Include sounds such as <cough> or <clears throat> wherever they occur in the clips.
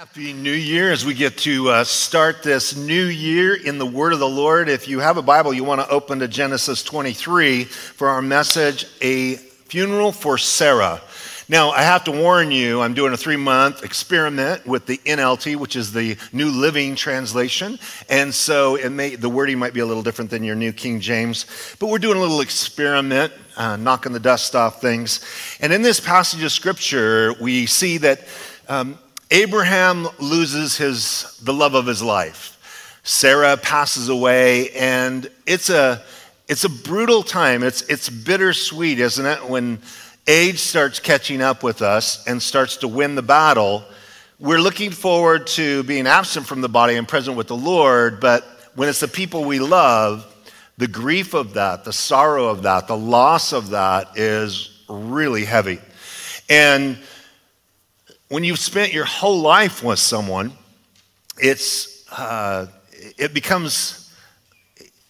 Happy New Year as we get to uh, start this new year in the Word of the Lord. If you have a Bible, you want to open to Genesis 23 for our message, A Funeral for Sarah. Now, I have to warn you, I'm doing a three month experiment with the NLT, which is the New Living Translation. And so it may, the wording might be a little different than your New King James. But we're doing a little experiment, uh, knocking the dust off things. And in this passage of Scripture, we see that. Um, Abraham loses his, the love of his life. Sarah passes away, and it's a, it's a brutal time. It's, it's bittersweet, isn't it? When age starts catching up with us and starts to win the battle, we're looking forward to being absent from the body and present with the Lord, but when it's the people we love, the grief of that, the sorrow of that, the loss of that is really heavy. And when you've spent your whole life with someone, it's, uh, it becomes,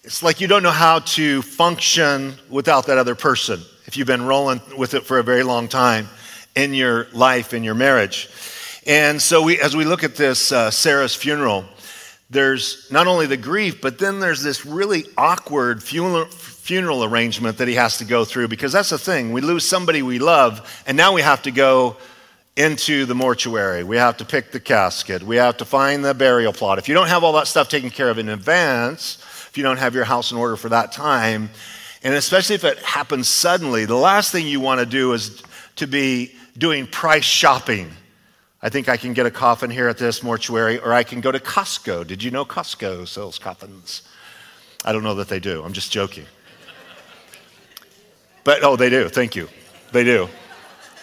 it's like you don't know how to function without that other person if you've been rolling with it for a very long time in your life, in your marriage. And so we, as we look at this uh, Sarah's funeral, there's not only the grief, but then there's this really awkward funeral, funeral arrangement that he has to go through because that's the thing. We lose somebody we love, and now we have to go into the mortuary. We have to pick the casket. We have to find the burial plot. If you don't have all that stuff taken care of in advance, if you don't have your house in order for that time, and especially if it happens suddenly, the last thing you want to do is to be doing price shopping. I think I can get a coffin here at this mortuary, or I can go to Costco. Did you know Costco sells coffins? I don't know that they do. I'm just joking. But, oh, they do. Thank you. They do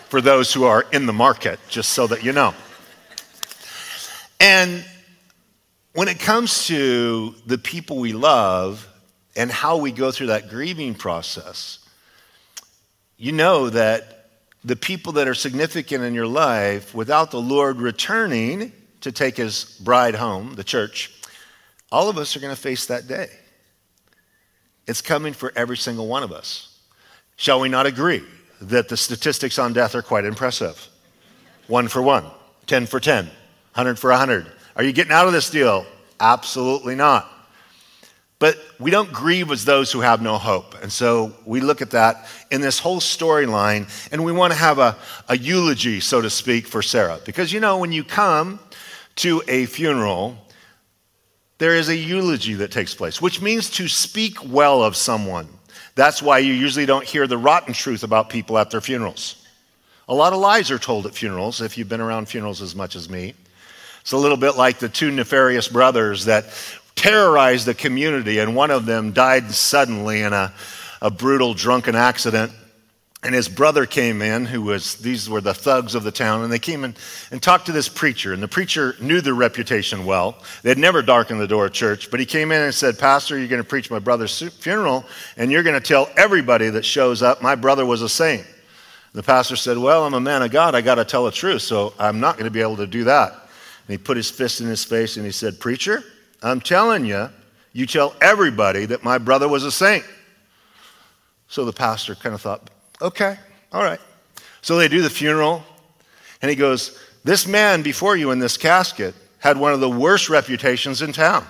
for those who are in the market, just so that you know. And when it comes to the people we love and how we go through that grieving process, you know that the people that are significant in your life, without the Lord returning to take his bride home, the church, all of us are going to face that day. It's coming for every single one of us. Shall we not agree? That the statistics on death are quite impressive. One for one, 10 for 10, 100 for 100. Are you getting out of this deal? Absolutely not. But we don't grieve as those who have no hope. And so we look at that in this whole storyline, and we want to have a, a eulogy, so to speak, for Sarah. Because you know, when you come to a funeral, there is a eulogy that takes place, which means to speak well of someone. That's why you usually don't hear the rotten truth about people at their funerals. A lot of lies are told at funerals, if you've been around funerals as much as me. It's a little bit like the two nefarious brothers that terrorized the community, and one of them died suddenly in a, a brutal drunken accident and his brother came in, who was, these were the thugs of the town, and they came in and talked to this preacher. And the preacher knew their reputation well. They had never darkened the door of church, but he came in and said, Pastor, you're going to preach my brother's funeral, and you're going to tell everybody that shows up, my brother was a saint. The pastor said, Well, I'm a man of God. I got to tell the truth, so I'm not going to be able to do that. And he put his fist in his face and he said, Preacher, I'm telling you, you tell everybody that my brother was a saint. So the pastor kind of thought, Okay, all right. So they do the funeral, and he goes, This man before you in this casket had one of the worst reputations in town.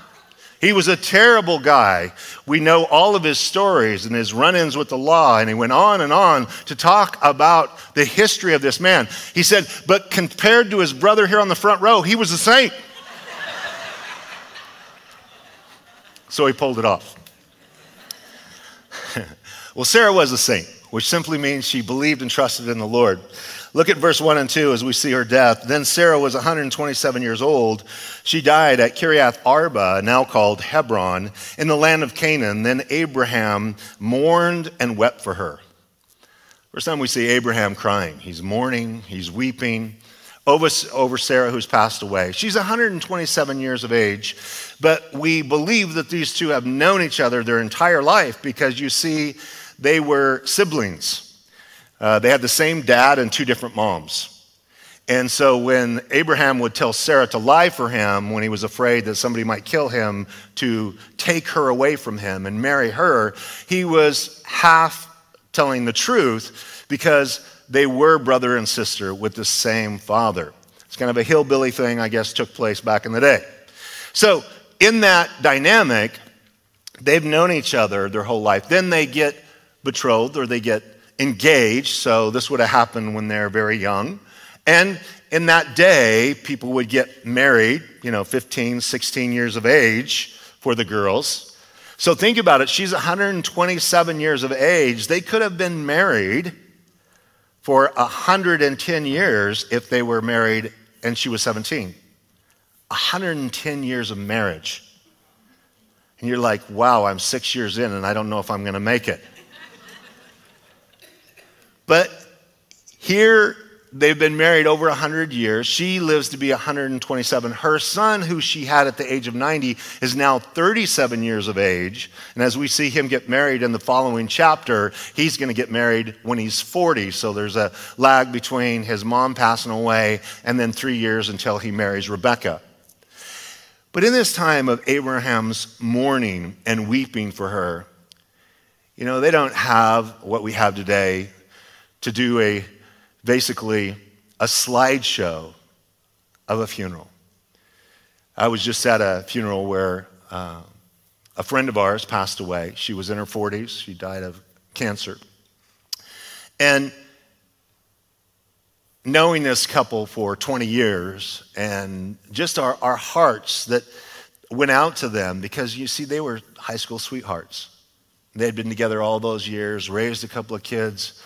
He was a terrible guy. We know all of his stories and his run ins with the law, and he went on and on to talk about the history of this man. He said, But compared to his brother here on the front row, he was a saint. so he pulled it off. <laughs> well, Sarah was a saint which simply means she believed and trusted in the Lord. Look at verse 1 and 2 as we see her death. Then Sarah was 127 years old. She died at Kiriath Arba, now called Hebron, in the land of Canaan. Then Abraham mourned and wept for her. First time we see Abraham crying. He's mourning, he's weeping over, over Sarah, who's passed away. She's 127 years of age, but we believe that these two have known each other their entire life because you see they were siblings. Uh, they had the same dad and two different moms. And so when Abraham would tell Sarah to lie for him when he was afraid that somebody might kill him to take her away from him and marry her, he was half telling the truth because they were brother and sister with the same father. It's kind of a hillbilly thing, I guess, took place back in the day. So, in that dynamic, they've known each other their whole life. Then they get betrothed or they get engaged. So, this would have happened when they're very young. And in that day, people would get married, you know, 15, 16 years of age for the girls. So think about it. She's 127 years of age. They could have been married for 110 years if they were married and she was 17. 110 years of marriage. And you're like, wow, I'm six years in and I don't know if I'm going to make it. But here They've been married over 100 years. She lives to be 127. Her son, who she had at the age of 90, is now 37 years of age. And as we see him get married in the following chapter, he's going to get married when he's 40. So there's a lag between his mom passing away and then three years until he marries Rebecca. But in this time of Abraham's mourning and weeping for her, you know, they don't have what we have today to do a basically a slideshow of a funeral. I was just at a funeral where uh, a friend of ours passed away. She was in her 40s, she died of cancer. And knowing this couple for 20 years and just our, our hearts that went out to them because you see, they were high school sweethearts. They had been together all those years, raised a couple of kids.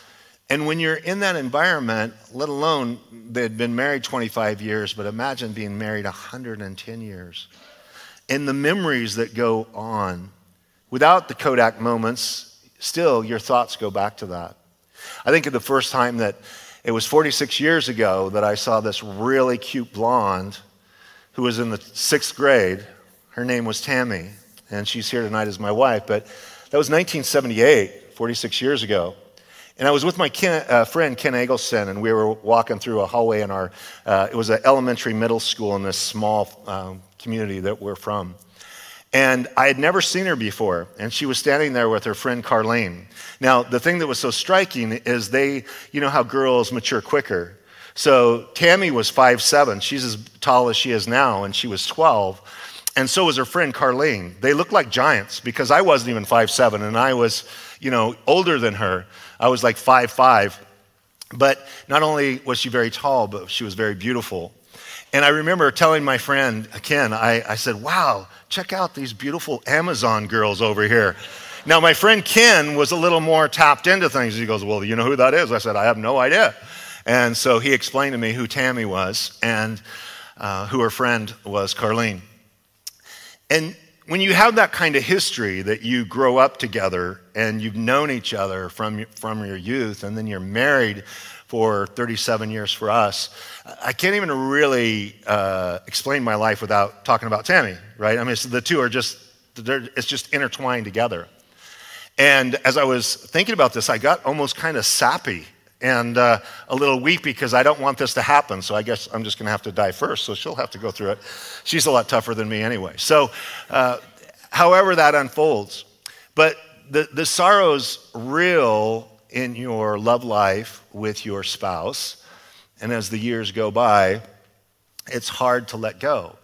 And when you're in that environment, let alone they'd been married 25 years, but imagine being married 110 years. And the memories that go on, without the Kodak moments, still your thoughts go back to that. I think of the first time that it was 46 years ago that I saw this really cute blonde who was in the sixth grade. Her name was Tammy, and she's here tonight as my wife, but that was 1978, 46 years ago. And I was with my Ken, uh, friend Ken Eggleston, and we were walking through a hallway in our, uh, it was an elementary middle school in this small um, community that we're from. And I had never seen her before, and she was standing there with her friend Carlene. Now, the thing that was so striking is they, you know how girls mature quicker. So Tammy was five seven. She's as tall as she is now, and she was 12. And so was her friend Carlene. They looked like giants because I wasn't even five seven, and I was, you know, older than her. I was like five five. But not only was she very tall, but she was very beautiful. And I remember telling my friend Ken, I, I said, wow, check out these beautiful Amazon girls over here. Now, my friend Ken was a little more tapped into things. He goes, Well, you know who that is? I said, I have no idea. And so he explained to me who Tammy was and uh, who her friend was, Carlene. And when you have that kind of history that you grow up together and you've known each other from, from your youth and then you're married for 37 years for us, I can't even really uh, explain my life without talking about Tammy, right? I mean, the two are just, it's just intertwined together. And as I was thinking about this, I got almost kind of sappy and uh, a little weepy because I don't want this to happen. So I guess I'm just going to have to die first. So she'll have to go through it. She's a lot tougher than me anyway. So, uh, however that unfolds, but the, the sorrow's real in your love life with your spouse. And as the years go by, it's hard to let go.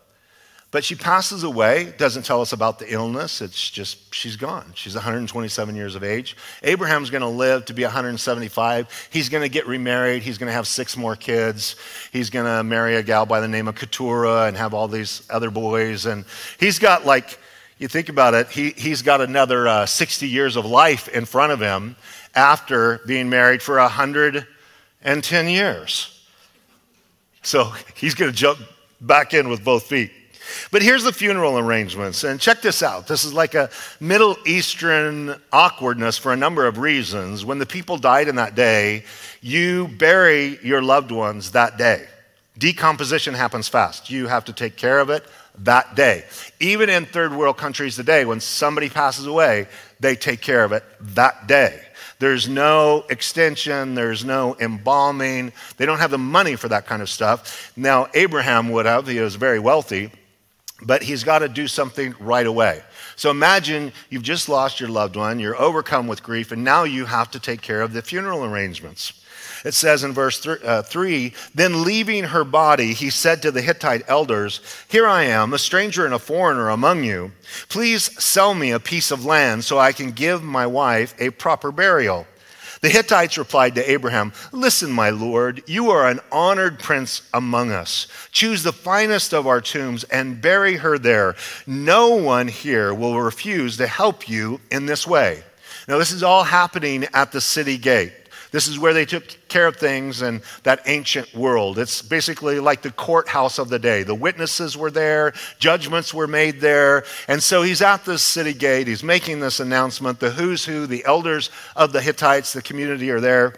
But she passes away, doesn't tell us about the illness. It's just, she's gone. She's 127 years of age. Abraham's going to live to be 175. He's going to get remarried. He's going to have six more kids. He's going to marry a gal by the name of Keturah and have all these other boys. And he's got like, you think about it, he, he's got another uh, 60 years of life in front of him after being married for 110 years. So he's going to jump back in with both feet. But here's the funeral arrangements. And check this out. This is like a Middle Eastern awkwardness for a number of reasons. When the people died in that day, you bury your loved ones that day. Decomposition happens fast. You have to take care of it that day. Even in third world countries today, when somebody passes away, they take care of it that day. There's no extension, there's no embalming. They don't have the money for that kind of stuff. Now, Abraham would have, he was very wealthy but he's got to do something right away. So imagine you've just lost your loved one, you're overcome with grief, and now you have to take care of the funeral arrangements. it says in verse th- uh, 3 Then leaving her body, he said to the Hittite elders, Here I am, a stranger and a foreigner among you. Please sell me a piece of land so I can give my wife a proper burial. The Hittites replied to Abraham, Listen, my lord, you are an honored prince among us. Choose the finest of our tombs and bury her there. No one here will refuse to help you in this way. Now, this is all happening at the city gate. This is where they took care of things in that ancient world. It's basically like the courthouse of the day. The witnesses were there, judgments were made there. And so he's at this city gate. He's making this announcement. The who's who, the elders of the Hittites, the community are there.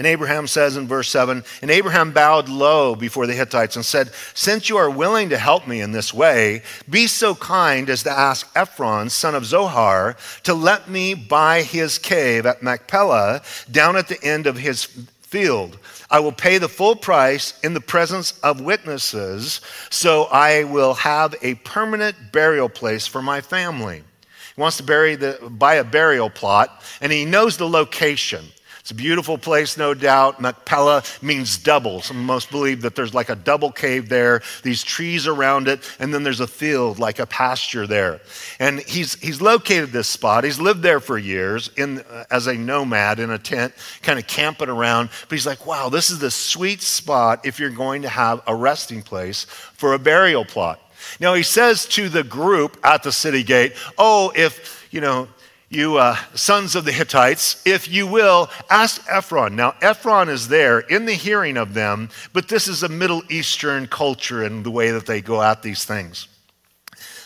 And Abraham says in verse 7 And Abraham bowed low before the Hittites and said, Since you are willing to help me in this way, be so kind as to ask Ephron, son of Zohar, to let me buy his cave at Machpelah down at the end of his field. I will pay the full price in the presence of witnesses, so I will have a permanent burial place for my family. He wants to bury the, buy a burial plot, and he knows the location. It's a beautiful place, no doubt. Machpelah means double. Some most believe that there's like a double cave there, these trees around it, and then there's a field, like a pasture there. And he's, he's located this spot. He's lived there for years in, uh, as a nomad in a tent, kind of camping around. But he's like, wow, this is the sweet spot if you're going to have a resting place for a burial plot. Now, he says to the group at the city gate, oh, if, you know, you uh, sons of the Hittites, if you will, ask Ephron. Now, Ephron is there in the hearing of them, but this is a Middle Eastern culture and the way that they go at these things.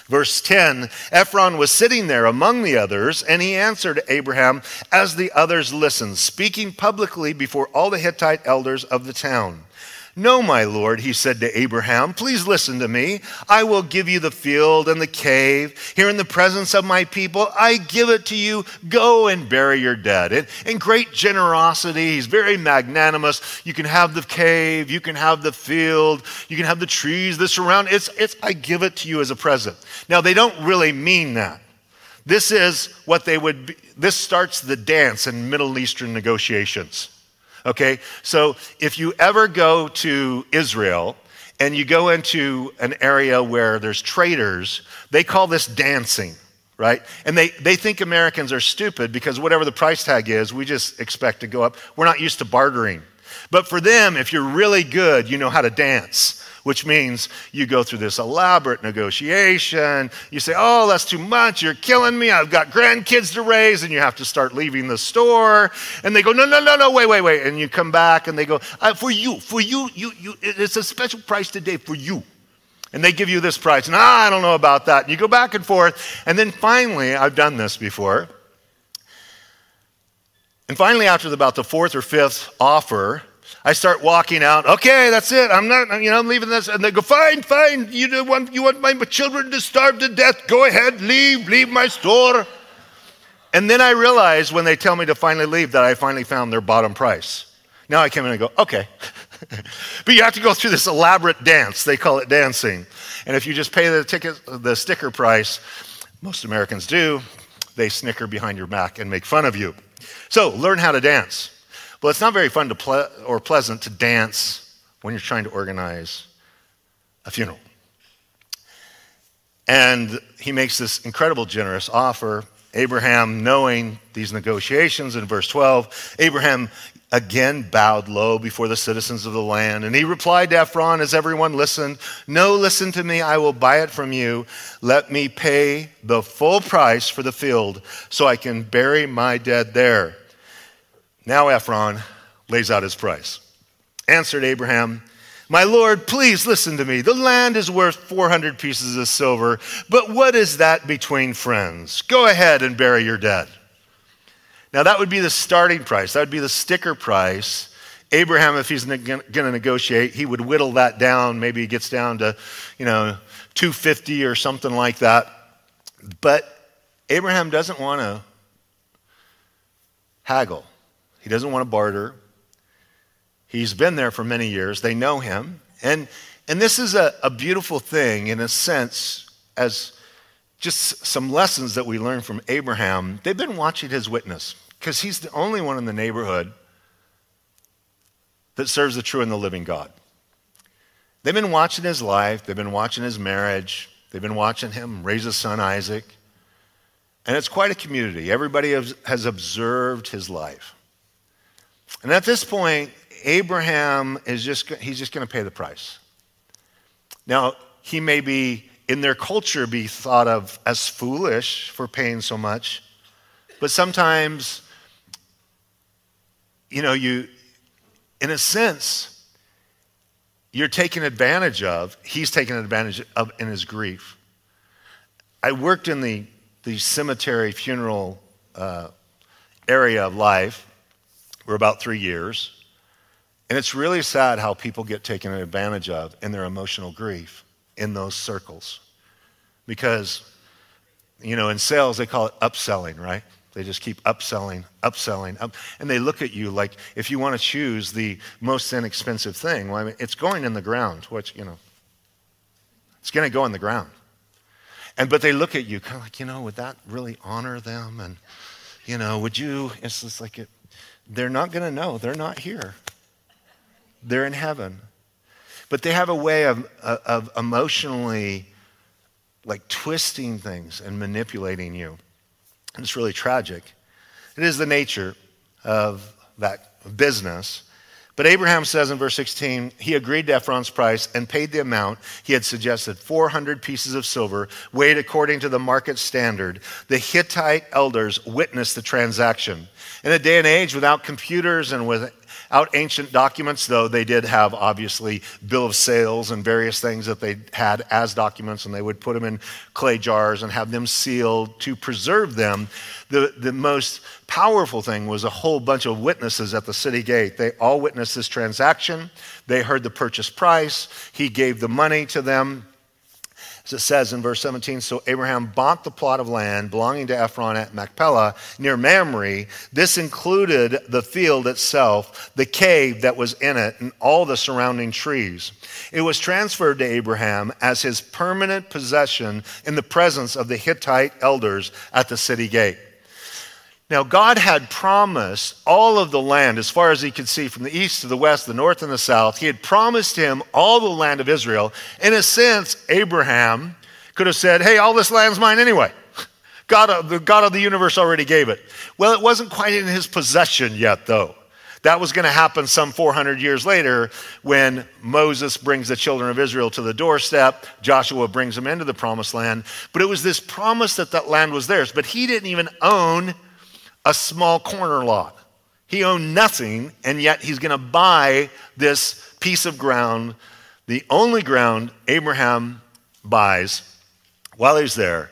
Verse 10 Ephron was sitting there among the others, and he answered Abraham as the others listened, speaking publicly before all the Hittite elders of the town. No, my Lord, he said to Abraham, please listen to me. I will give you the field and the cave. Here in the presence of my people, I give it to you. Go and bury your dead. In great generosity, he's very magnanimous. You can have the cave, you can have the field, you can have the trees that surround. It's, it's, I give it to you as a present. Now, they don't really mean that. This is what they would be, this starts the dance in Middle Eastern negotiations. Okay? So if you ever go to Israel and you go into an area where there's traders, they call this dancing, right? And they, they think Americans are stupid because whatever the price tag is, we just expect to go up. We're not used to bartering. But for them, if you're really good, you know how to dance which means you go through this elaborate negotiation. You say, Oh, that's too much. You're killing me. I've got grandkids to raise. And you have to start leaving the store. And they go, No, no, no, no, wait, wait, wait. And you come back and they go, uh, For you, for you, you, you, it's a special price today for you. And they give you this price. And ah, I don't know about that. And you go back and forth. And then finally, I've done this before. And finally, after about the fourth or fifth offer, I start walking out. Okay, that's it. I'm not, you know, I'm leaving this. And they go, fine, fine. You don't want, you want my children to starve to death. Go ahead, leave, leave my store. And then I realize when they tell me to finally leave that I finally found their bottom price. Now I come in and go, okay. <laughs> but you have to go through this elaborate dance. They call it dancing. And if you just pay the ticket, the sticker price, most Americans do, they snicker behind your back and make fun of you. So learn how to dance. Well, it's not very fun to ple- or pleasant to dance when you're trying to organize a funeral. And he makes this incredible generous offer. Abraham, knowing these negotiations in verse 12, Abraham again bowed low before the citizens of the land. And he replied to Ephron as everyone listened No, listen to me, I will buy it from you. Let me pay the full price for the field so I can bury my dead there. Now Ephron lays out his price. Answered Abraham, My Lord, please listen to me. The land is worth 400 pieces of silver, but what is that between friends? Go ahead and bury your dead. Now, that would be the starting price. That would be the sticker price. Abraham, if he's going to negotiate, he would whittle that down. Maybe he gets down to, you know, 250 or something like that. But Abraham doesn't want to haggle. He doesn't want to barter. He's been there for many years. They know him. And, and this is a, a beautiful thing in a sense, as just some lessons that we learn from Abraham. They've been watching his witness because he's the only one in the neighborhood that serves the true and the living God. They've been watching his life, they've been watching his marriage, they've been watching him raise his son Isaac. And it's quite a community. Everybody has observed his life. And at this point, Abraham is just, he's just going to pay the price. Now, he may be, in their culture, be thought of as foolish for paying so much, but sometimes, you know, you, in a sense, you're taken advantage of, he's taken advantage of in his grief. I worked in the, the cemetery funeral uh, area of life for about three years. And it's really sad how people get taken advantage of in their emotional grief in those circles. Because, you know, in sales, they call it upselling, right? They just keep upselling, upselling, up, and they look at you like if you want to choose the most inexpensive thing, well, I mean, it's going in the ground, which, you know, it's going to go in the ground. And but they look at you kind of like, you know, would that really honor them? And, you know, would you? It's just like it, they're not going to know. They're not here. They're in heaven. But they have a way of, of emotionally like twisting things and manipulating you. And it's really tragic. It is the nature of that business. But Abraham says in verse 16, he agreed to Ephron's price and paid the amount he had suggested 400 pieces of silver, weighed according to the market standard. The Hittite elders witnessed the transaction. In a day and age without computers and with out ancient documents, though they did have obviously bill of sales and various things that they had as documents, and they would put them in clay jars and have them sealed to preserve them. The, the most powerful thing was a whole bunch of witnesses at the city gate. They all witnessed this transaction. They heard the purchase price. He gave the money to them. As it says in verse 17, so Abraham bought the plot of land belonging to Ephron at Machpelah near Mamre. This included the field itself, the cave that was in it, and all the surrounding trees. It was transferred to Abraham as his permanent possession in the presence of the Hittite elders at the city gate. Now, God had promised all of the land as far as he could see from the east to the west, the north and the south. He had promised him all the land of Israel. In a sense, Abraham could have said, Hey, all this land's mine anyway. <laughs> God, uh, the God of the universe already gave it. Well, it wasn't quite in his possession yet, though. That was going to happen some 400 years later when Moses brings the children of Israel to the doorstep. Joshua brings them into the promised land. But it was this promise that that land was theirs. But he didn't even own a small corner lot. He owned nothing, and yet he's going to buy this piece of ground, the only ground Abraham buys while he's there,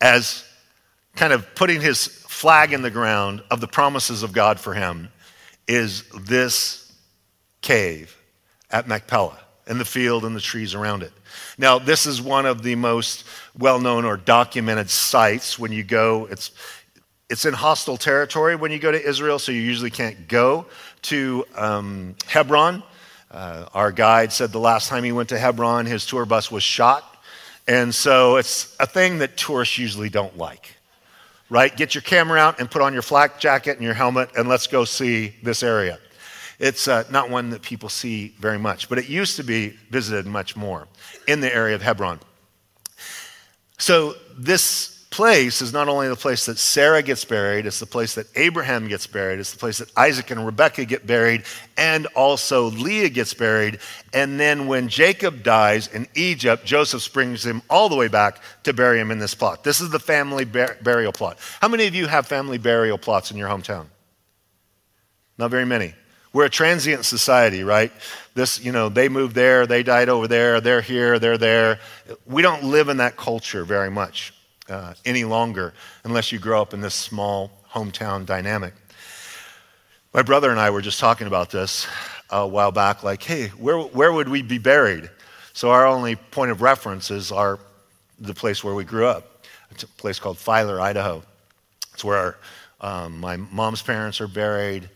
as kind of putting his flag in the ground of the promises of God for him, is this cave at Machpelah and the field and the trees around it. Now, this is one of the most well known or documented sites when you go. It's, it's in hostile territory when you go to Israel, so you usually can't go to um, Hebron. Uh, our guide said the last time he went to Hebron, his tour bus was shot. And so it's a thing that tourists usually don't like, right? Get your camera out and put on your flak jacket and your helmet, and let's go see this area. It's uh, not one that people see very much, but it used to be visited much more in the area of Hebron. So this place is not only the place that Sarah gets buried, it's the place that Abraham gets buried, it's the place that Isaac and Rebekah get buried, and also Leah gets buried. And then when Jacob dies in Egypt, Joseph brings him all the way back to bury him in this plot. This is the family bur- burial plot. How many of you have family burial plots in your hometown? Not very many. We're a transient society, right? This, you know, they moved there, they died over there, they're here, they're there. We don't live in that culture very much uh, any longer unless you grow up in this small hometown dynamic. My brother and I were just talking about this a while back, like, hey, where, where would we be buried? So our only point of reference is our, the place where we grew up. It's a place called Filer, Idaho. It's where um, my mom's parents are buried.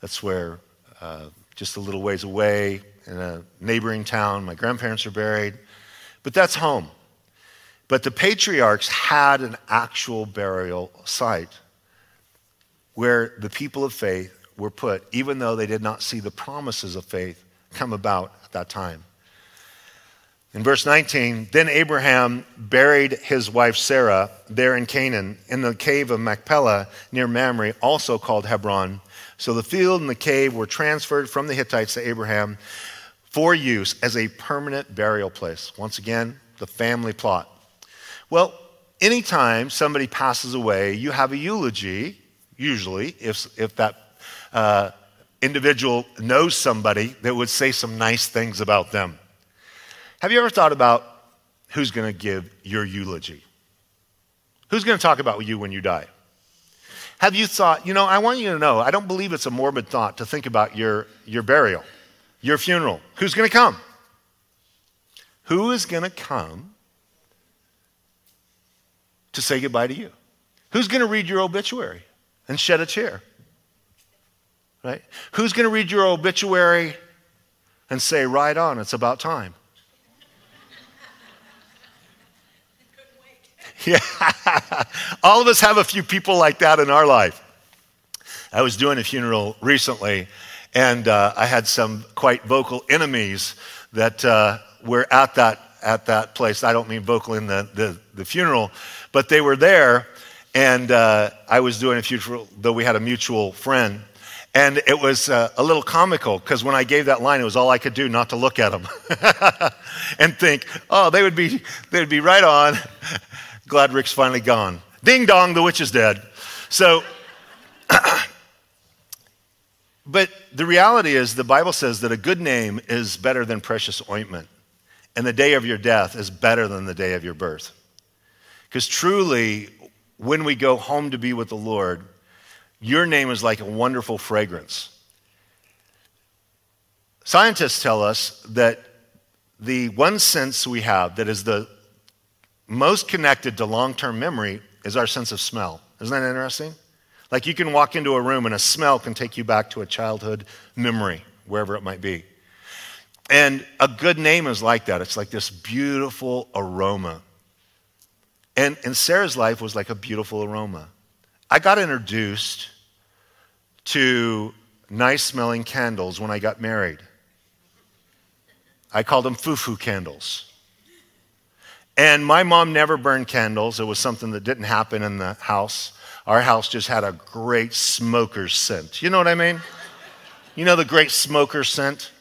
That's where, uh, just a little ways away in a neighboring town, my grandparents are buried. But that's home. But the patriarchs had an actual burial site where the people of faith were put, even though they did not see the promises of faith come about at that time. In verse 19, then Abraham buried his wife Sarah there in Canaan, in the cave of Machpelah near Mamre, also called Hebron. So the field and the cave were transferred from the Hittites to Abraham for use as a permanent burial place. Once again, the family plot. Well, anytime somebody passes away, you have a eulogy, usually, if, if that uh, individual knows somebody that would say some nice things about them. Have you ever thought about who's going to give your eulogy? Who's going to talk about you when you die? Have you thought, you know, I want you to know, I don't believe it's a morbid thought to think about your, your burial, your funeral. Who's going to come? Who is going to come to say goodbye to you? Who's going to read your obituary and shed a tear? Right? Who's going to read your obituary and say, right on, it's about time? <laughs> Yeah. <laughs> All of us have a few people like that in our life. I was doing a funeral recently, and uh, I had some quite vocal enemies that uh, were at that, at that place. I don't mean vocal in the, the, the funeral, but they were there, and uh, I was doing a funeral, though we had a mutual friend. And it was uh, a little comical because when I gave that line, it was all I could do not to look at them <laughs> and think, oh, they would be, they would be right on. <laughs> Glad Rick's finally gone. Ding dong, the witch is dead. So, <clears throat> but the reality is, the Bible says that a good name is better than precious ointment, and the day of your death is better than the day of your birth. Because truly, when we go home to be with the Lord, your name is like a wonderful fragrance. Scientists tell us that the one sense we have that is the most connected to long term memory is our sense of smell. Isn't that interesting? Like you can walk into a room and a smell can take you back to a childhood memory, wherever it might be. And a good name is like that. It's like this beautiful aroma. And, and Sarah's life was like a beautiful aroma. I got introduced to nice smelling candles when I got married. I called them foo candles. And my mom never burned candles. It was something that didn't happen in the house. Our house just had a great smoker's scent. You know what I mean? You know the great smoker scent?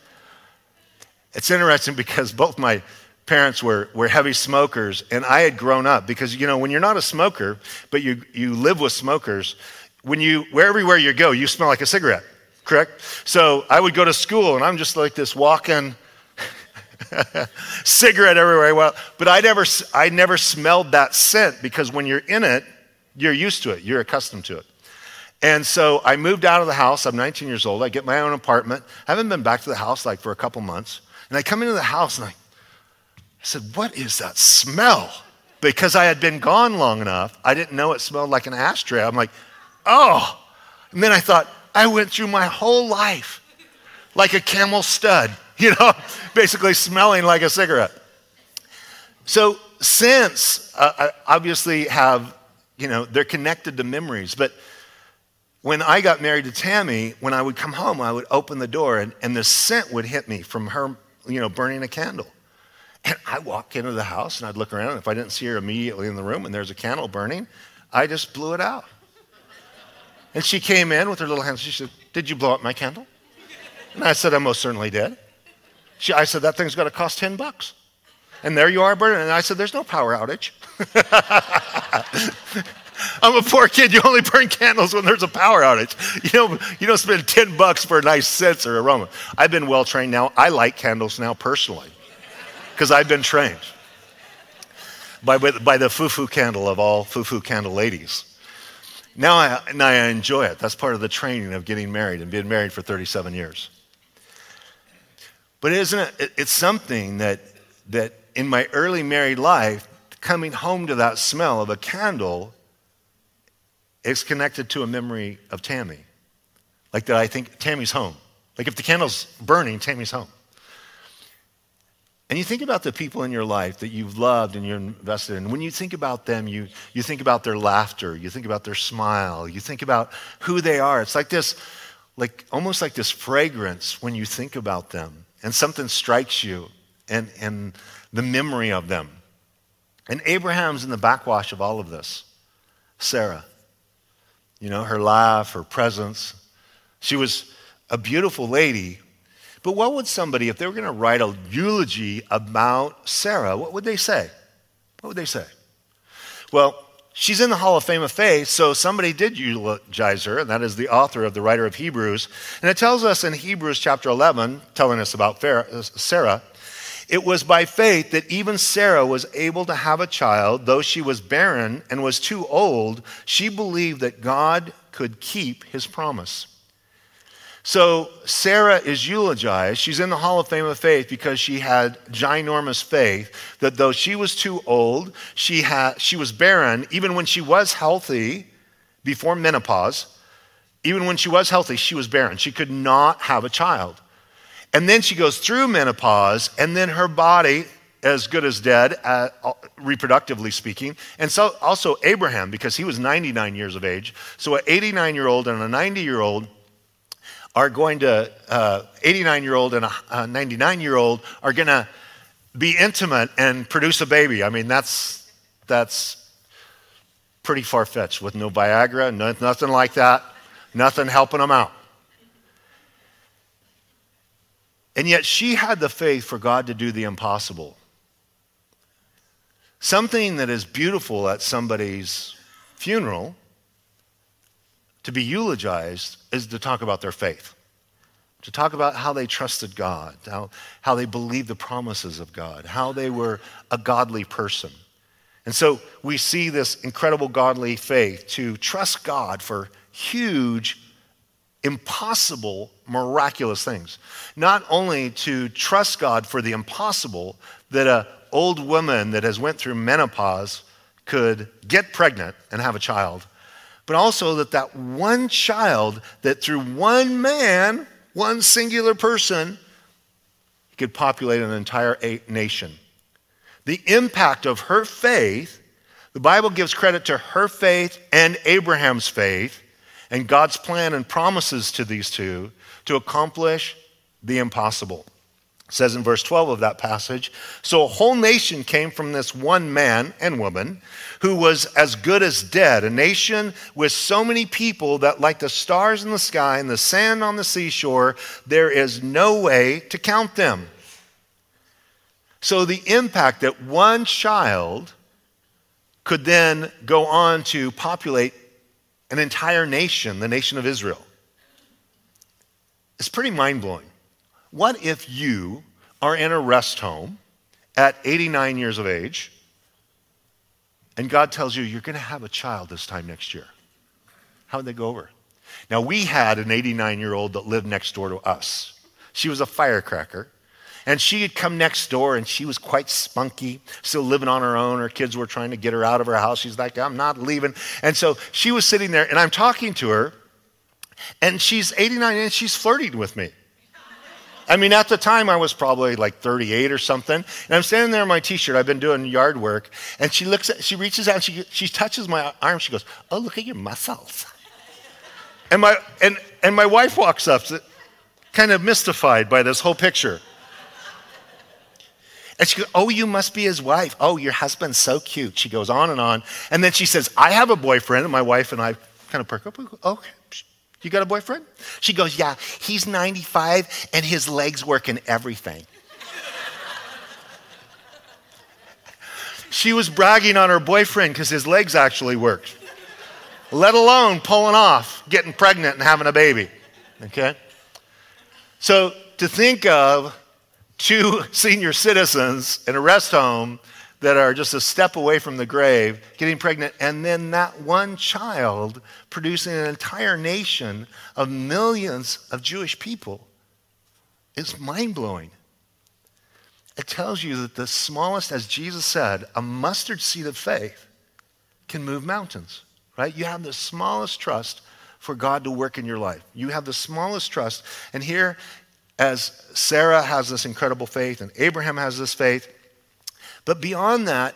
It's interesting because both my parents were, were heavy smokers, and I had grown up because, you know, when you're not a smoker, but you, you live with smokers, when you, everywhere you go, you smell like a cigarette, correct? So I would go to school, and I'm just like this walking <laughs> cigarette everywhere. Well, but I never, I never smelled that scent because when you're in it, you're used to it. You're accustomed to it. And so I moved out of the house. I'm 19 years old. I get my own apartment. I haven't been back to the house like for a couple months. And I come into the house and I, I said, What is that smell? Because I had been gone long enough, I didn't know it smelled like an ashtray. I'm like, Oh. And then I thought, I went through my whole life like a camel stud. <laughs> you know, basically smelling like a cigarette. So scents uh, uh, obviously have, you know, they're connected to memories. But when I got married to Tammy, when I would come home, I would open the door and, and the scent would hit me from her, you know, burning a candle. And I'd walk into the house and I'd look around. And if I didn't see her immediately in the room and there's a candle burning, I just blew it out. And she came in with her little hands. She said, Did you blow up my candle? And I said, I most certainly did. She, I said, that thing's going to cost 10 bucks. And there you are burning. And I said, there's no power outage. <laughs> I'm a poor kid. You only burn candles when there's a power outage. You don't, you don't spend 10 bucks for a nice scent or aroma. I've been well trained now. I like candles now personally because I've been trained by, by the foo-foo candle of all foo-foo candle ladies. Now I, now I enjoy it. That's part of the training of getting married and being married for 37 years. But isn't it, it's something that, that in my early married life, coming home to that smell of a candle is connected to a memory of Tammy. Like that I think Tammy's home. Like if the candle's burning, Tammy's home. And you think about the people in your life that you've loved and you're invested in. When you think about them, you, you think about their laughter, you think about their smile, you think about who they are. It's like this like almost like this fragrance when you think about them, and something strikes you, and, and the memory of them. And Abraham's in the backwash of all of this. Sarah, you know, her laugh, her presence. She was a beautiful lady. But what would somebody, if they were going to write a eulogy about Sarah, what would they say? What would they say? Well, she's in the Hall of Fame of Faith, so somebody did eulogize her, and that is the author of the writer of Hebrews. And it tells us in Hebrews chapter 11, telling us about Sarah, it was by faith that even Sarah was able to have a child, though she was barren and was too old. She believed that God could keep his promise. So Sarah is eulogized. She's in the Hall of Fame of Faith because she had ginormous faith that though she was too old, she, had, she was barren, even when she was healthy before menopause, even when she was healthy, she was barren. She could not have a child. And then she goes through menopause, and then her body, as good as dead, uh, reproductively speaking. And so also Abraham, because he was 99 years of age. So an 89 year old and a 90 year old are going to, uh, 89 year old and a 99 year old are going to be intimate and produce a baby. I mean, that's, that's pretty far fetched with no Viagra, no, nothing like that, nothing helping them out. And yet she had the faith for God to do the impossible. Something that is beautiful at somebody's funeral to be eulogized is to talk about their faith, to talk about how they trusted God, how, how they believed the promises of God, how they were a godly person. And so we see this incredible godly faith to trust God for huge, impossible, miraculous things. Not only to trust God for the impossible, that a old woman that has went through menopause could get pregnant and have a child, but also that that one child that through one man, one singular person, could populate an entire nation. The impact of her faith, the Bible gives credit to her faith and Abraham's faith and God's plan and promises to these two to accomplish the impossible. It says in verse 12 of that passage So a whole nation came from this one man and woman who was as good as dead, a nation with so many people that, like the stars in the sky and the sand on the seashore, there is no way to count them. So, the impact that one child could then go on to populate an entire nation, the nation of Israel, It's pretty mind blowing. What if you are in a rest home at 89 years of age and God tells you you're going to have a child this time next year? How would they go over? Now, we had an 89 year old that lived next door to us. She was a firecracker. And she had come next door and she was quite spunky, still living on her own. Her kids were trying to get her out of her house. She's like, I'm not leaving. And so she was sitting there and I'm talking to her, and she's 89 and she's flirting with me. I mean, at the time, I was probably like 38 or something. And I'm standing there in my t shirt. I've been doing yard work. And she looks at, she reaches out and she, she touches my arm. She goes, Oh, look at your muscles. And my, and, and my wife walks up, kind of mystified by this whole picture. And she goes, Oh, you must be his wife. Oh, your husband's so cute. She goes on and on. And then she says, I have a boyfriend. And my wife and I kind of perk up. Okay. You got a boyfriend? She goes, Yeah, he's 95 and his legs work in everything. she was bragging on her boyfriend because his legs actually worked, let alone pulling off, getting pregnant, and having a baby. Okay? So to think of two senior citizens in a rest home that are just a step away from the grave, getting pregnant, and then that one child producing an entire nation of millions of Jewish people is mind blowing. It tells you that the smallest, as Jesus said, a mustard seed of faith can move mountains, right? You have the smallest trust for God to work in your life. You have the smallest trust. And here, as Sarah has this incredible faith and Abraham has this faith, but beyond that,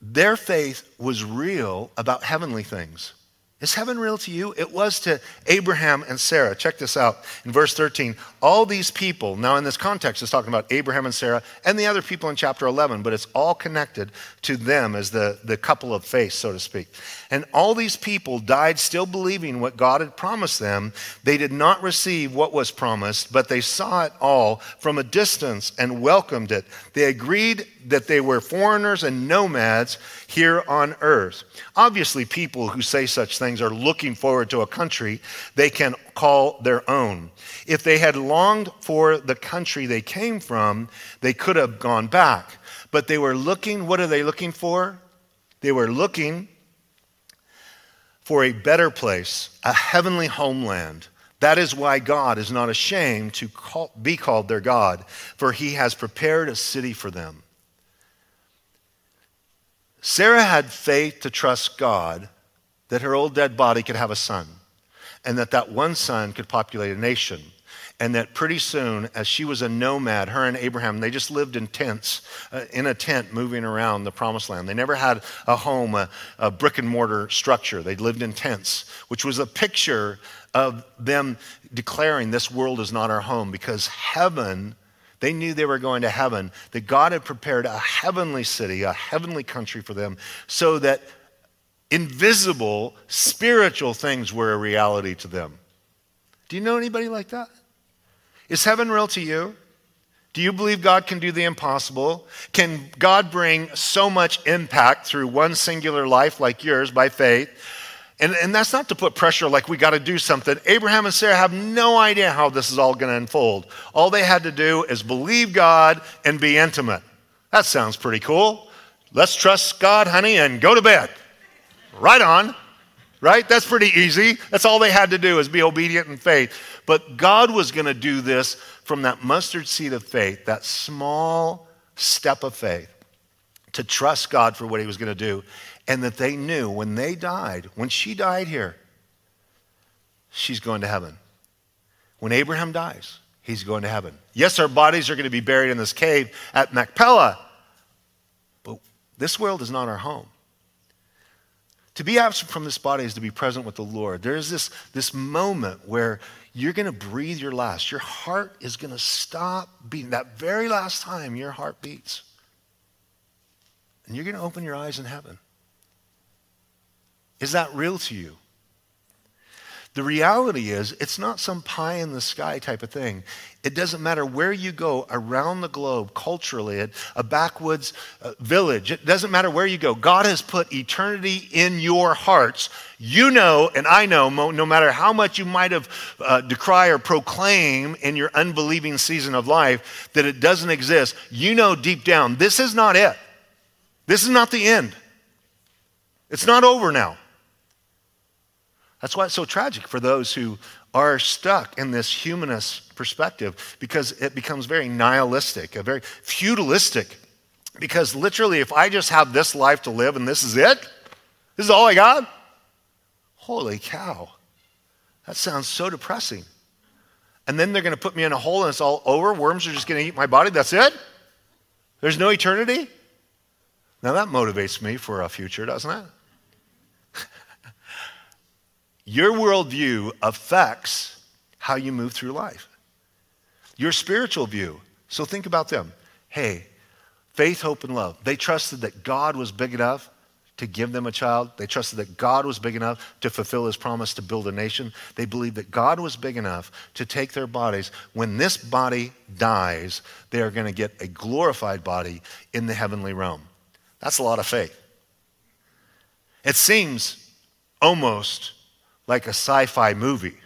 their faith was real about heavenly things. Is heaven real to you? It was to Abraham and Sarah. Check this out in verse 13. All these people, now in this context, it's talking about Abraham and Sarah and the other people in chapter 11, but it's all connected to them as the, the couple of faith, so to speak. And all these people died still believing what God had promised them. They did not receive what was promised, but they saw it all from a distance and welcomed it. They agreed that they were foreigners and nomads here on earth. Obviously, people who say such things are looking forward to a country they can call their own. If they had longed for the country they came from, they could have gone back. But they were looking, what are they looking for? They were looking for a better place, a heavenly homeland. That is why God is not ashamed to call, be called their God, for he has prepared a city for them. Sarah had faith to trust God that her old dead body could have a son, and that that one son could populate a nation. And that pretty soon, as she was a nomad, her and Abraham, they just lived in tents, uh, in a tent moving around the promised land. They never had a home, a, a brick and mortar structure. They lived in tents, which was a picture of them declaring this world is not our home because heaven they knew they were going to heaven, that God had prepared a heavenly city, a heavenly country for them, so that invisible spiritual things were a reality to them. Do you know anybody like that? Is heaven real to you? Do you believe God can do the impossible? Can God bring so much impact through one singular life like yours by faith and, and that's not to put pressure like we got to do something. Abraham and Sarah have no idea how this is all going to unfold. All they had to do is believe God and be intimate. That sounds pretty cool. Let's trust God, honey, and go to bed. Right on. Right? That's pretty easy. That's all they had to do is be obedient in faith. But God was going to do this from that mustard seed of faith, that small step of faith, to trust God for what he was going to do and that they knew when they died, when she died here, she's going to heaven. When Abraham dies, he's going to heaven. Yes, our bodies are going to be buried in this cave at Machpelah, but this world is not our home. To be absent from this body is to be present with the Lord. There is this, this moment where you're going to breathe your last. Your heart is going to stop beating. That very last time your heart beats. And you're going to open your eyes in heaven. Is that real to you? The reality is, it's not some pie in the sky type of thing. It doesn't matter where you go around the globe, culturally, at a backwoods uh, village, it doesn't matter where you go. God has put eternity in your hearts. You know, and I know, no matter how much you might have uh, decry or proclaim in your unbelieving season of life that it doesn't exist, you know deep down, this is not it. This is not the end. It's not over now. That's why it's so tragic for those who are stuck in this humanist perspective because it becomes very nihilistic, a very feudalistic. Because literally, if I just have this life to live and this is it, this is all I got, holy cow, that sounds so depressing. And then they're going to put me in a hole and it's all over. Worms are just going to eat my body. That's it? There's no eternity? Now that motivates me for a future, doesn't it? Your worldview affects how you move through life. Your spiritual view. So think about them. Hey, faith, hope, and love. They trusted that God was big enough to give them a child. They trusted that God was big enough to fulfill his promise to build a nation. They believed that God was big enough to take their bodies. When this body dies, they are going to get a glorified body in the heavenly realm. That's a lot of faith. It seems almost like a sci fi movie.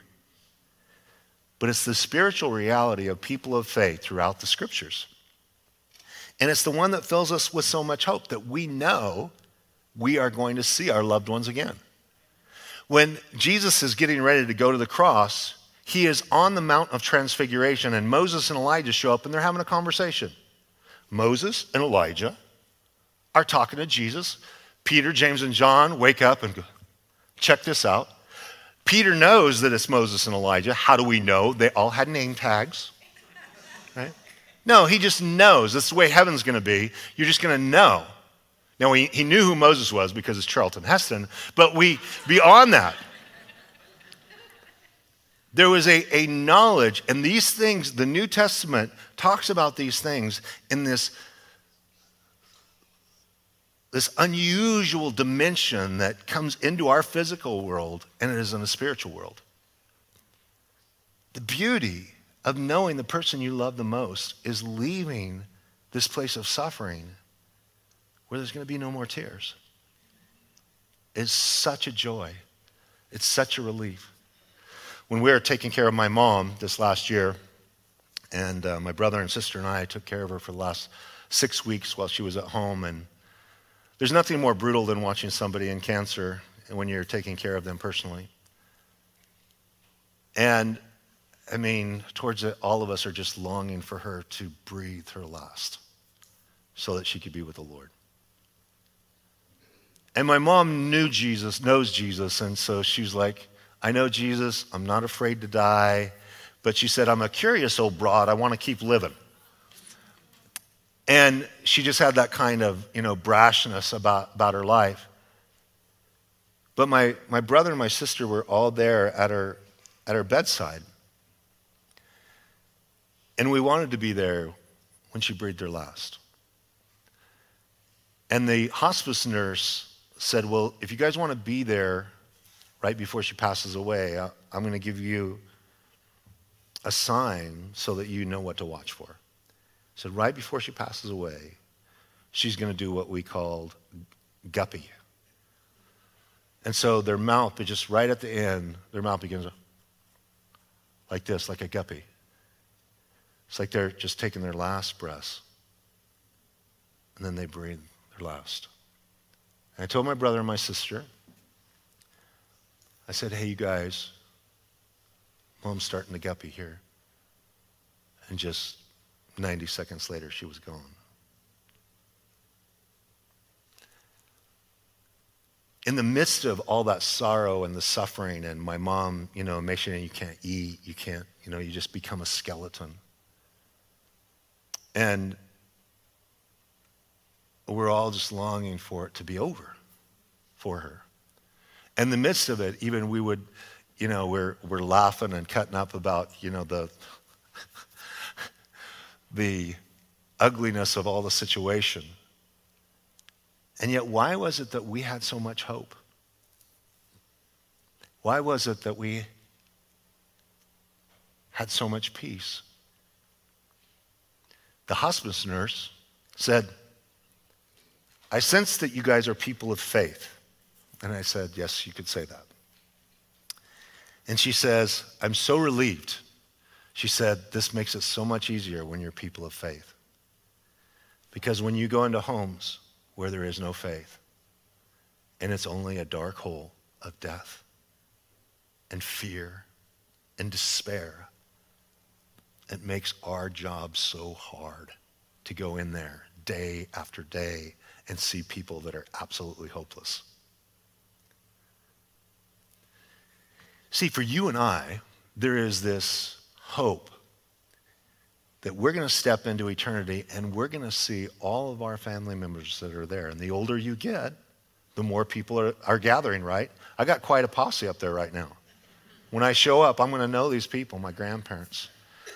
But it's the spiritual reality of people of faith throughout the scriptures. And it's the one that fills us with so much hope that we know we are going to see our loved ones again. When Jesus is getting ready to go to the cross, he is on the Mount of Transfiguration, and Moses and Elijah show up and they're having a conversation. Moses and Elijah are talking to Jesus. Peter, James, and John wake up and go, check this out. Peter knows that it's Moses and Elijah. How do we know? They all had name tags, right? No, he just knows. That's the way heaven's going to be. You're just going to know. Now, he, he knew who Moses was because it's Charlton Heston, but we, beyond that, there was a, a knowledge, and these things, the New Testament talks about these things in this, this unusual dimension that comes into our physical world and it is in the spiritual world. The beauty of knowing the person you love the most is leaving this place of suffering where there's going to be no more tears. It's such a joy. It's such a relief. When we were taking care of my mom this last year, and uh, my brother and sister and I took care of her for the last six weeks while she was at home. And there's nothing more brutal than watching somebody in cancer when you're taking care of them personally. And I mean, towards it, all of us are just longing for her to breathe her last so that she could be with the Lord. And my mom knew Jesus, knows Jesus, and so she's like, I know Jesus, I'm not afraid to die. But she said, I'm a curious old broad, I want to keep living. And she just had that kind of, you know, brashness about, about her life. But my, my brother and my sister were all there at her, at her bedside. And we wanted to be there when she breathed her last. And the hospice nurse said, Well, if you guys want to be there right before she passes away, I, am going to give you a sign so that you know what to watch for. So, right before she passes away, she's going to do what we called guppy. And so their mouth, just right at the end, their mouth begins like this, like a guppy. It's like they're just taking their last breaths. And then they breathe their last. And I told my brother and my sister, I said, hey, you guys, mom's starting to guppy here. And just 90 seconds later, she was gone. in the midst of all that sorrow and the suffering and my mom, you know, making you can't eat, you can't, you know, you just become a skeleton. And we're all just longing for it to be over for her. In the midst of it, even we would, you know, we're, we're laughing and cutting up about, you know, the, the ugliness of all the situation. And yet, why was it that we had so much hope? Why was it that we had so much peace? The hospice nurse said, I sense that you guys are people of faith. And I said, Yes, you could say that. And she says, I'm so relieved. She said, This makes it so much easier when you're people of faith. Because when you go into homes where there is no faith, and it's only a dark hole of death and fear and despair, it makes our job so hard to go in there day after day and see people that are absolutely hopeless. See, for you and I, there is this hope that we're going to step into eternity and we're going to see all of our family members that are there. And the older you get, the more people are, are gathering, right? I got quite a posse up there right now. When I show up, I'm going to know these people, my grandparents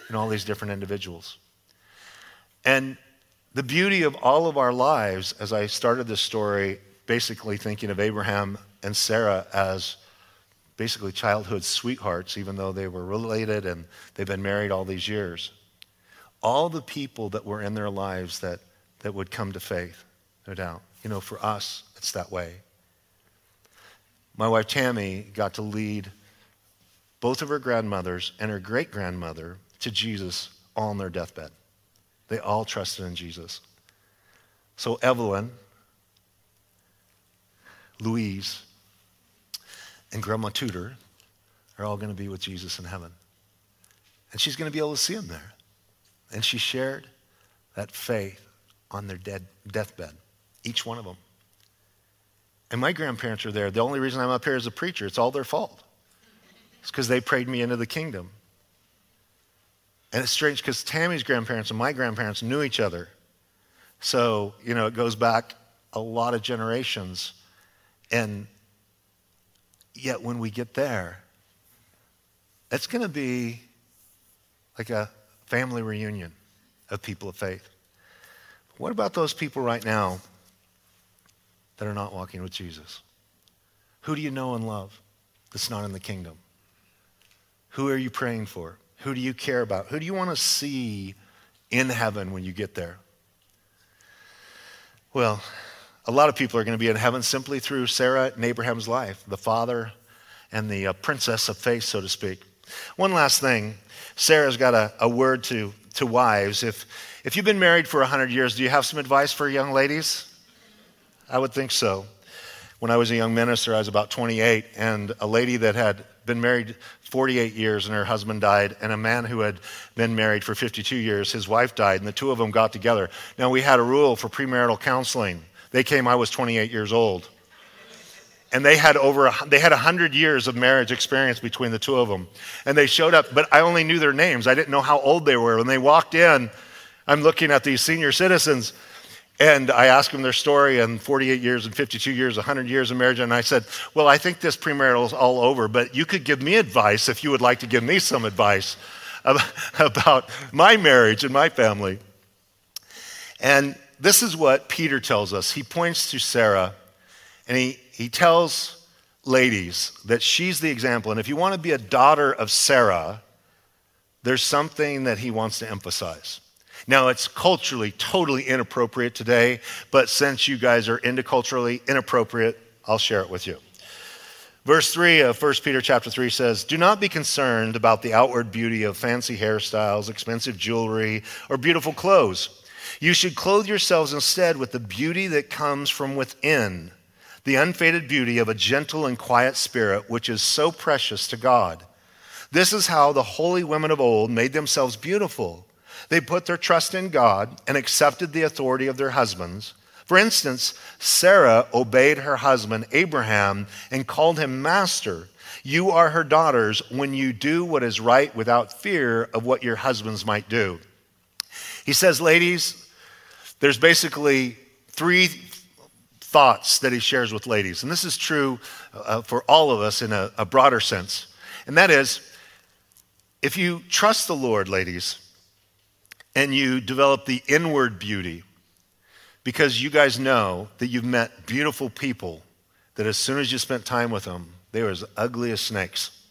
and all these different individuals. And the beauty of all of our lives, as I started this story, basically thinking of Abraham and Sarah as basically childhood sweethearts, even though they were related and they've been married all these years. All the people that were in their lives that, that would come to faith, no doubt. You know, for us, it's that way. My wife Tammy got to lead both of her grandmothers and her great grandmother to Jesus on their deathbed. They all trusted in Jesus. So Evelyn, Louise, and Grandma Tudor are all going to be with Jesus in heaven. And she's going to be able to see him there. And she shared that faith on their dead deathbed, each one of them. And my grandparents are there. The only reason I'm up here as a preacher, it's all their fault. It's because they prayed me into the kingdom. And it's strange because Tammy's grandparents and my grandparents knew each other. So, you know, it goes back a lot of generations. And yet, when we get there, it's going to be like a family reunion of people of faith. What about those people right now that are not walking with Jesus? Who do you know and love that's not in the kingdom? Who are you praying for? Who do you care about? Who do you want to see in heaven when you get there? Well, a lot of people are going to be in heaven simply through Sarah and Abraham's life, the father and the uh, princess of faith, so to speak. One last thing Sarah's got a, a word to, to wives. If, if you've been married for 100 years, do you have some advice for young ladies? I would think so. When I was a young minister, I was about 28, and a lady that had been married 48 years and her husband died, and a man who had been married for 52 years, his wife died, and the two of them got together. Now, we had a rule for premarital counseling. They came, I was 28 years old. And they had over, they had 100 years of marriage experience between the two of them. And they showed up, but I only knew their names. I didn't know how old they were. When they walked in, I'm looking at these senior citizens, and I asked them their story and 48 years and 52 years, 100 years of marriage. And I said, Well, I think this premarital is all over, but you could give me advice if you would like to give me some advice <laughs> about my marriage and my family. And this is what Peter tells us. He points to Sarah and he, he tells ladies that she's the example. And if you want to be a daughter of Sarah, there's something that he wants to emphasize. Now, it's culturally totally inappropriate today, but since you guys are into culturally inappropriate, I'll share it with you. Verse 3 of 1 Peter chapter 3 says, Do not be concerned about the outward beauty of fancy hairstyles, expensive jewelry, or beautiful clothes. You should clothe yourselves instead with the beauty that comes from within, the unfaded beauty of a gentle and quiet spirit, which is so precious to God. This is how the holy women of old made themselves beautiful. They put their trust in God and accepted the authority of their husbands. For instance, Sarah obeyed her husband Abraham and called him master. You are her daughters when you do what is right without fear of what your husbands might do. He says, ladies, there's basically three thoughts that he shares with ladies. And this is true uh, for all of us in a, a broader sense. And that is, if you trust the Lord, ladies, and you develop the inward beauty because you guys know that you've met beautiful people that as soon as you spent time with them, they were as ugly as snakes,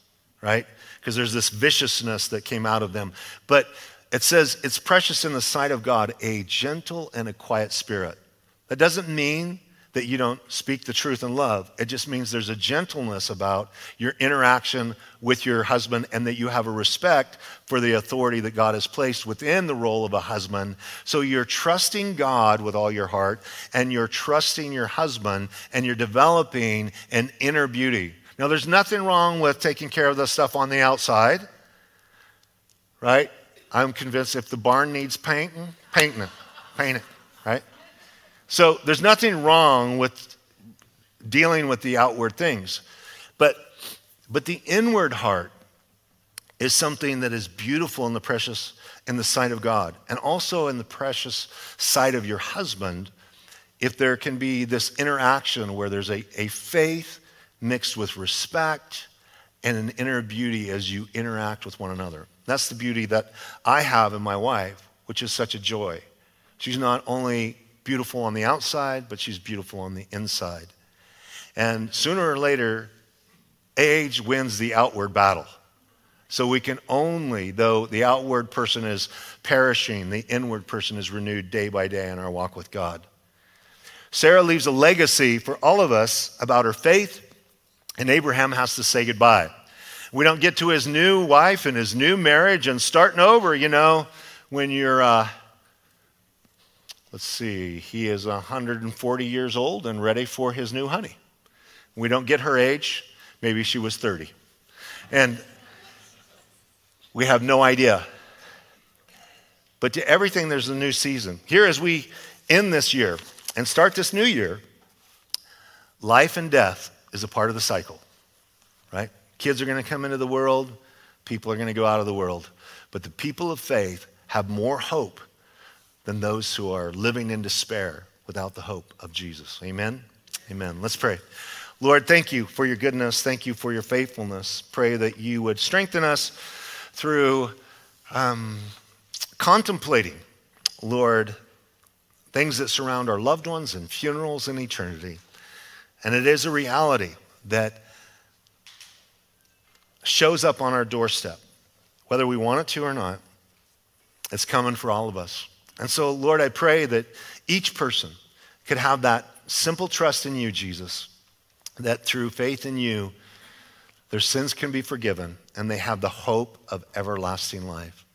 right? Because there's this viciousness that came out of them. But it says it's precious in the sight of God, a gentle and a quiet spirit. That doesn't mean that you don't speak the truth in love. It just means there's a gentleness about your interaction with your husband and that you have a respect for the authority that God has placed within the role of a husband. So you're trusting God with all your heart and you're trusting your husband and you're developing an inner beauty. Now, there's nothing wrong with taking care of the stuff on the outside, right? I'm convinced if the barn needs painting, painting it, paint it, right? So there's nothing wrong with dealing with the outward things. But, but the inward heart is something that is beautiful and the precious in the sight of God, and also in the precious sight of your husband, if there can be this interaction where there's a, a faith mixed with respect and an inner beauty as you interact with one another. That's the beauty that I have in my wife, which is such a joy. She's not only beautiful on the outside, but she's beautiful on the inside. And sooner or later, age wins the outward battle. So we can only, though the outward person is perishing, the inward person is renewed day by day in our walk with God. Sarah leaves a legacy for all of us about her faith, and Abraham has to say goodbye. We don't get to his new wife and his new marriage and starting over, you know, when you're uh, Let's see, he is 140 years old and ready for his new honey. We don't get her age. Maybe she was 30. And we have no idea. But to everything, there's a new season. Here, as we end this year and start this new year, life and death is a part of the cycle, right? Kids are going to come into the world, people are going to go out of the world. But the people of faith have more hope than those who are living in despair without the hope of Jesus. Amen? Amen. Let's pray. Lord, thank you for your goodness. Thank you for your faithfulness. Pray that you would strengthen us through um, contemplating, Lord, things that surround our loved ones and funerals and eternity. And it is a reality that shows up on our doorstep, whether we want it to or not. It's coming for all of us. And so, Lord, I pray that each person could have that simple trust in you, Jesus, that through faith in you, their sins can be forgiven and they have the hope of everlasting life.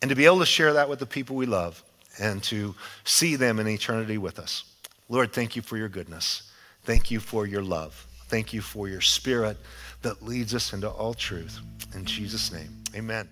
And to be able to share that with the people we love and to see them in eternity with us. Lord, thank you for your goodness. Thank you for your love. Thank you for your spirit that leads us into all truth. In Jesus' name, amen.